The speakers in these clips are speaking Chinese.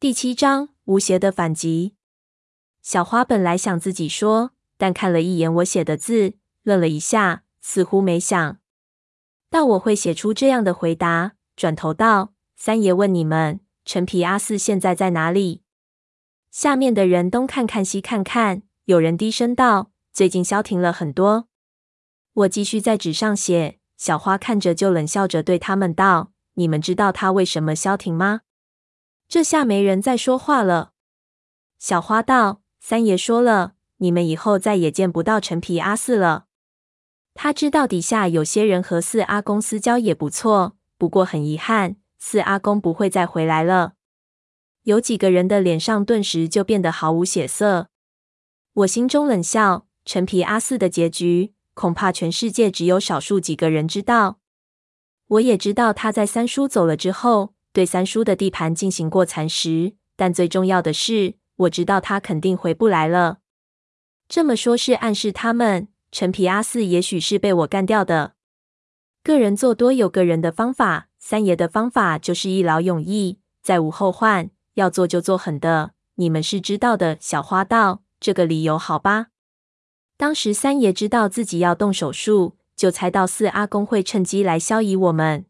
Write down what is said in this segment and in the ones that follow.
第七章无邪的反击。小花本来想自己说，但看了一眼我写的字，愣了一下，似乎没想到我会写出这样的回答，转头道：“三爷问你们，陈皮阿四现在在哪里？”下面的人东看看西看看，有人低声道：“最近消停了很多。”我继续在纸上写。小花看着就冷笑着对他们道：“你们知道他为什么消停吗？”这下没人再说话了。小花道：“三爷说了，你们以后再也见不到陈皮阿四了。他知道底下有些人和四阿公私交也不错，不过很遗憾，四阿公不会再回来了。”有几个人的脸上顿时就变得毫无血色。我心中冷笑：陈皮阿四的结局，恐怕全世界只有少数几个人知道。我也知道他在三叔走了之后，对三叔的地盘进行过蚕食。但最重要的是，我知道他肯定回不来了。这么说，是暗示他们陈皮阿四也许是被我干掉的。个人做多有个人的方法，三爷的方法就是一劳永逸，再无后患。要做就做狠的，你们是知道的。小花道：“这个理由好吧？当时三爷知道自己要动手术，就猜到四阿公会趁机来消弭我们。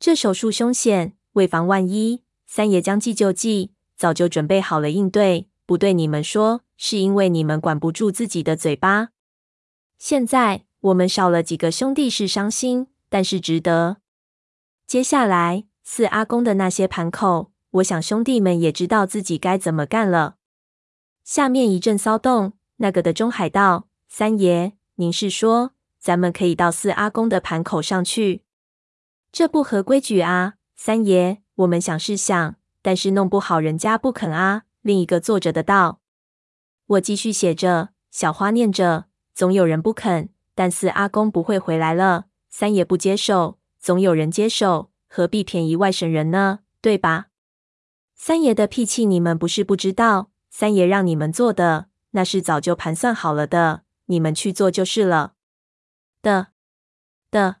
这手术凶险，为防万一，三爷将计就计，早就准备好了应对。不对你们说，是因为你们管不住自己的嘴巴。现在我们少了几个兄弟是伤心，但是值得。接下来四阿公的那些盘口。”我想兄弟们也知道自己该怎么干了。下面一阵骚动，那个的中海道：“三爷，您是说咱们可以到四阿公的盘口上去？这不合规矩啊，三爷。我们想是想，但是弄不好人家不肯啊。”另一个坐着的道：“我继续写着，小花念着，总有人不肯，但四阿公不会回来了。三爷不接受，总有人接受，何必便宜外省人呢？对吧？”三爷的脾气你们不是不知道，三爷让你们做的，那是早就盘算好了的，你们去做就是了。的的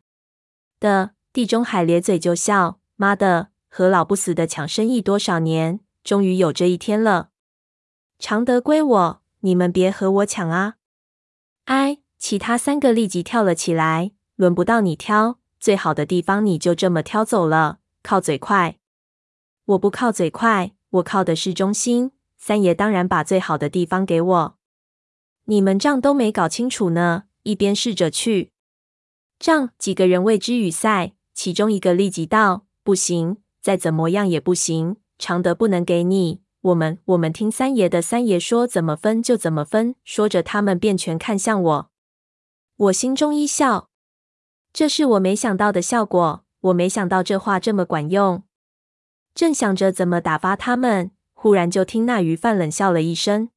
的，地中海咧嘴就笑，妈的，和老不死的抢生意多少年，终于有这一天了。常德归我，你们别和我抢啊！哎，其他三个立即跳了起来，轮不到你挑，最好的地方你就这么挑走了，靠嘴快。我不靠嘴快，我靠的是忠心。三爷当然把最好的地方给我。你们账都没搞清楚呢，一边试着去账。几个人为之语塞，其中一个立即道：“不行，再怎么样也不行。常德不能给你，我们我们听三爷的。三爷说怎么分就怎么分。”说着，他们便全看向我。我心中一笑，这是我没想到的效果。我没想到这话这么管用。正想着怎么打发他们，忽然就听那鱼贩冷笑了一声。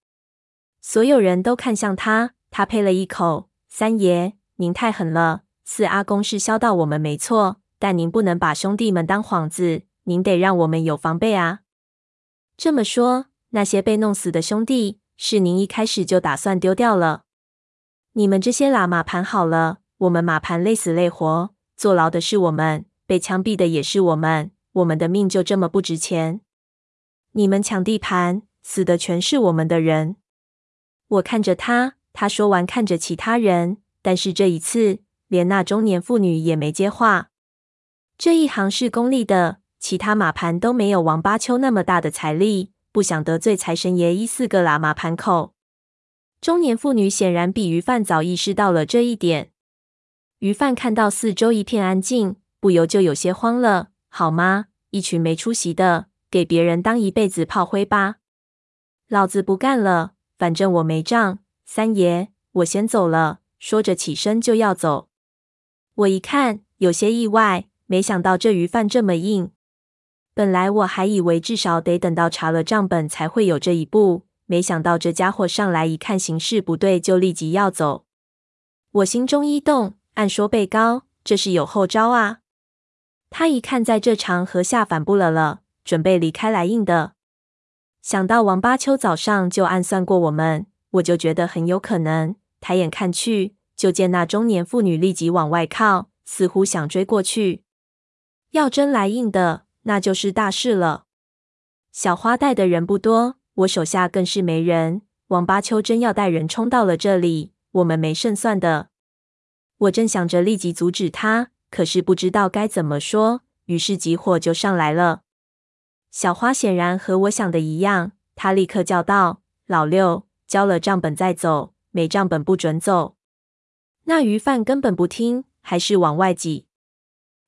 所有人都看向他，他呸了一口：“三爷，您太狠了。四阿公是削到我们没错，但您不能把兄弟们当幌子，您得让我们有防备啊。这么说，那些被弄死的兄弟，是您一开始就打算丢掉了？你们这些喇嘛盘好了，我们马盘累死累活，坐牢的是我们，被枪毙的也是我们。”我们的命就这么不值钱？你们抢地盘，死的全是我们的人。我看着他，他说完看着其他人，但是这一次连那中年妇女也没接话。这一行是公立的，其他马盘都没有王八丘那么大的财力，不想得罪财神爷一四个喇嘛盘口。中年妇女显然比鱼贩早意识到了这一点。鱼贩看到四周一片安静，不由就有些慌了。好吗？一群没出息的，给别人当一辈子炮灰吧！老子不干了，反正我没账。三爷，我先走了。说着起身就要走。我一看，有些意外，没想到这鱼贩这么硬。本来我还以为至少得等到查了账本才会有这一步，没想到这家伙上来一看形势不对，就立即要走。我心中一动，按说被告，这是有后招啊！他一看在这场合下反不了了，准备离开来硬的。想到王八秋早上就暗算过我们，我就觉得很有可能。抬眼看去，就见那中年妇女立即往外靠，似乎想追过去。要真来硬的，那就是大事了。小花带的人不多，我手下更是没人。王八秋真要带人冲到了这里，我们没胜算的。我正想着立即阻止他，可是不知道该怎么说，于是急火就上来了。小花显然和我想的一样，他立刻叫道：“老六，交了账本再走，没账本不准走。”那鱼贩根本不听，还是往外挤。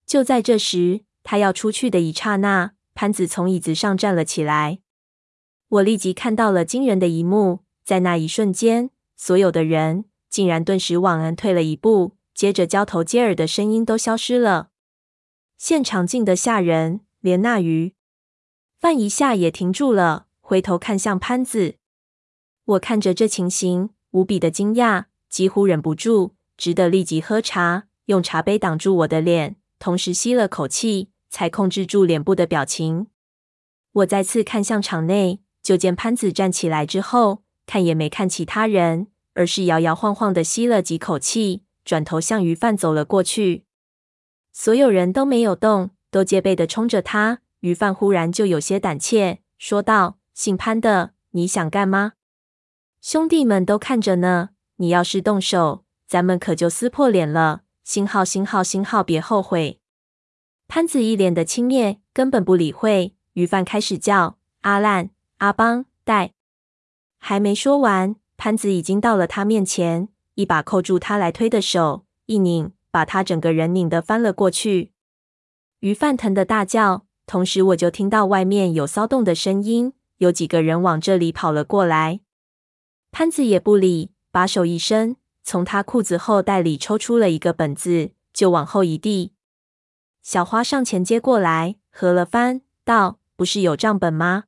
就在这时，他要出去的一刹那，潘子从椅子上站了起来。我立即看到了惊人的一幕，在那一瞬间，所有的人竟然顿时往后退了一步，接着交头接耳的声音都消失了。现场静得吓人，连那鱼饭一下也停住了，回头看向潘子。我看着这情形，无比的惊讶，几乎忍不住，只得立即喝茶，用茶杯挡住我的脸，同时吸了口气，才控制住脸部的表情。我再次看向场内，就见潘子站起来之后，看也没看其他人，而是摇摇晃晃的吸了几口气，转头向鱼贩走了过去。所有人都没有动，都戒备的冲着他。鱼贩忽然就有些胆怯，说道：“姓潘的，你想干嘛？兄弟们都看着呢，你要是动手，咱们可就撕破脸了。星号，星号，星号，别后悔。”潘子一脸的轻蔑，根本不理会。鱼贩开始叫：“阿烂，阿邦，带！”还没说完，潘子已经到了他面前，一把扣住他来推的手，一拧，把他整个人拧得翻了过去。鱼贩疼得大叫。同时，我就听到外面有骚动的声音，有几个人往这里跑了过来。潘子也不理，把手一伸，从他裤子后袋里抽出了一个本子，就往后一递。小花上前接过来，合了翻，道：“不是有账本吗？”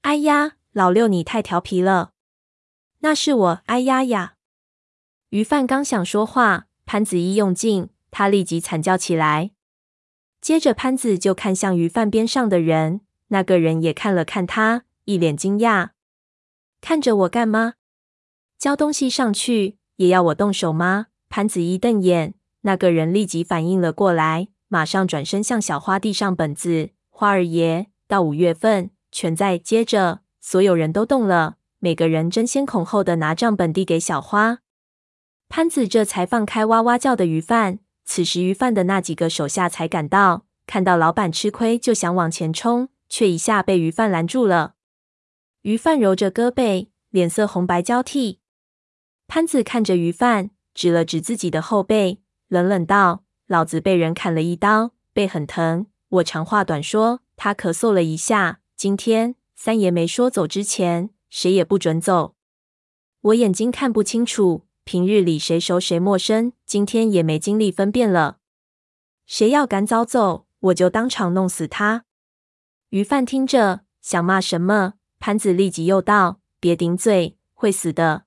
哎呀，老六你太调皮了，那是我哎呀呀！鱼贩刚想说话，潘子一用劲，他立即惨叫起来。接着，潘子就看向鱼贩边上的人，那个人也看了看他，一脸惊讶。看着我干吗？交东西上去也要我动手吗？潘子一瞪眼，那个人立即反应了过来，马上转身向小花递上本子。花儿爷到五月份全在。接着，所有人都动了，每个人争先恐后的拿账本递给小花。潘子这才放开哇哇叫的鱼贩。此时，鱼贩的那几个手下才赶到，看到老板吃亏，就想往前冲，却一下被鱼贩拦住了。鱼贩揉着胳膊，脸色红白交替。潘子看着鱼贩，指了指自己的后背，冷冷道：“老子被人砍了一刀，背很疼。我长话短说。”他咳嗽了一下：“今天三爷没说走之前，谁也不准走。我眼睛看不清楚。”平日里谁熟谁陌生，今天也没精力分辨了。谁要敢早走，我就当场弄死他。鱼贩听着，想骂什么，潘子立即又道：“别顶嘴，会死的。”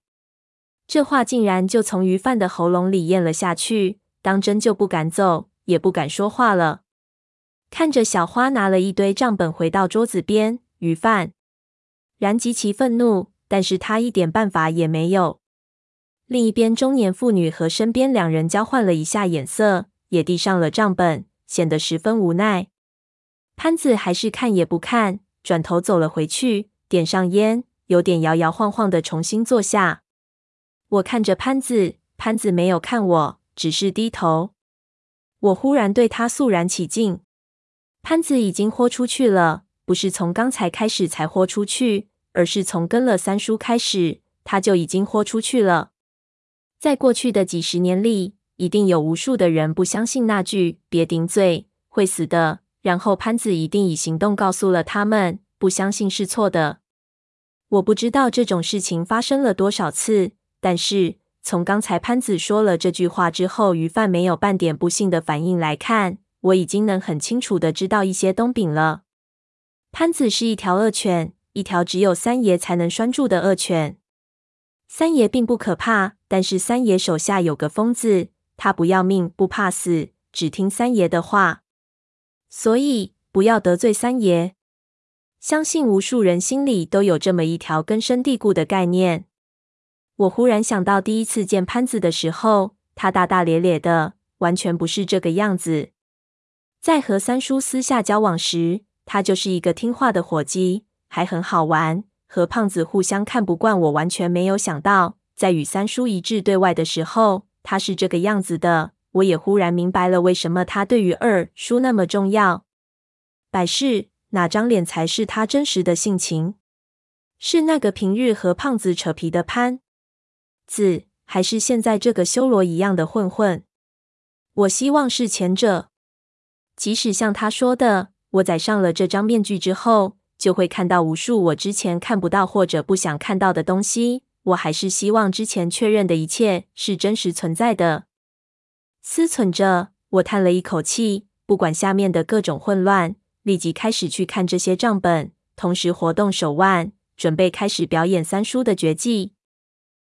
这话竟然就从鱼贩的喉咙里咽了下去，当真就不敢走，也不敢说话了。看着小花拿了一堆账本回到桌子边，鱼贩然极其愤怒，但是他一点办法也没有。另一边，中年妇女和身边两人交换了一下眼色，也递上了账本，显得十分无奈。潘子还是看也不看，转头走了回去，点上烟，有点摇摇晃晃的重新坐下。我看着潘子，潘子没有看我，只是低头。我忽然对他肃然起敬。潘子已经豁出去了，不是从刚才开始才豁出去，而是从跟了三叔开始，他就已经豁出去了。在过去的几十年里，一定有无数的人不相信那句“别顶嘴，会死的”。然后潘子一定以行动告诉了他们，不相信是错的。我不知道这种事情发生了多少次，但是从刚才潘子说了这句话之后，鱼贩没有半点不信的反应来看，我已经能很清楚的知道一些东饼了。潘子是一条恶犬，一条只有三爷才能拴住的恶犬。三爷并不可怕。但是三爷手下有个疯子，他不要命，不怕死，只听三爷的话。所以不要得罪三爷。相信无数人心里都有这么一条根深蒂固的概念。我忽然想到第一次见潘子的时候，他大大咧咧的，完全不是这个样子。在和三叔私下交往时，他就是一个听话的伙计，还很好玩。和胖子互相看不惯，我完全没有想到，在与三叔一致对外的时候，他是这个样子的。我也忽然明白了，为什么他对于二叔那么重要。百事，哪张脸才是他真实的性情？是那个平日和胖子扯皮的潘子，还是现在这个修罗一样的混混？我希望是前者。即使像他说的，我在上了这张面具之后，就会看到无数我之前看不到或者不想看到的东西。我还是希望之前确认的一切是真实存在的。思忖着，我叹了一口气，不管下面的各种混乱，立即开始去看这些账本，同时活动手腕，准备开始表演三叔的绝技。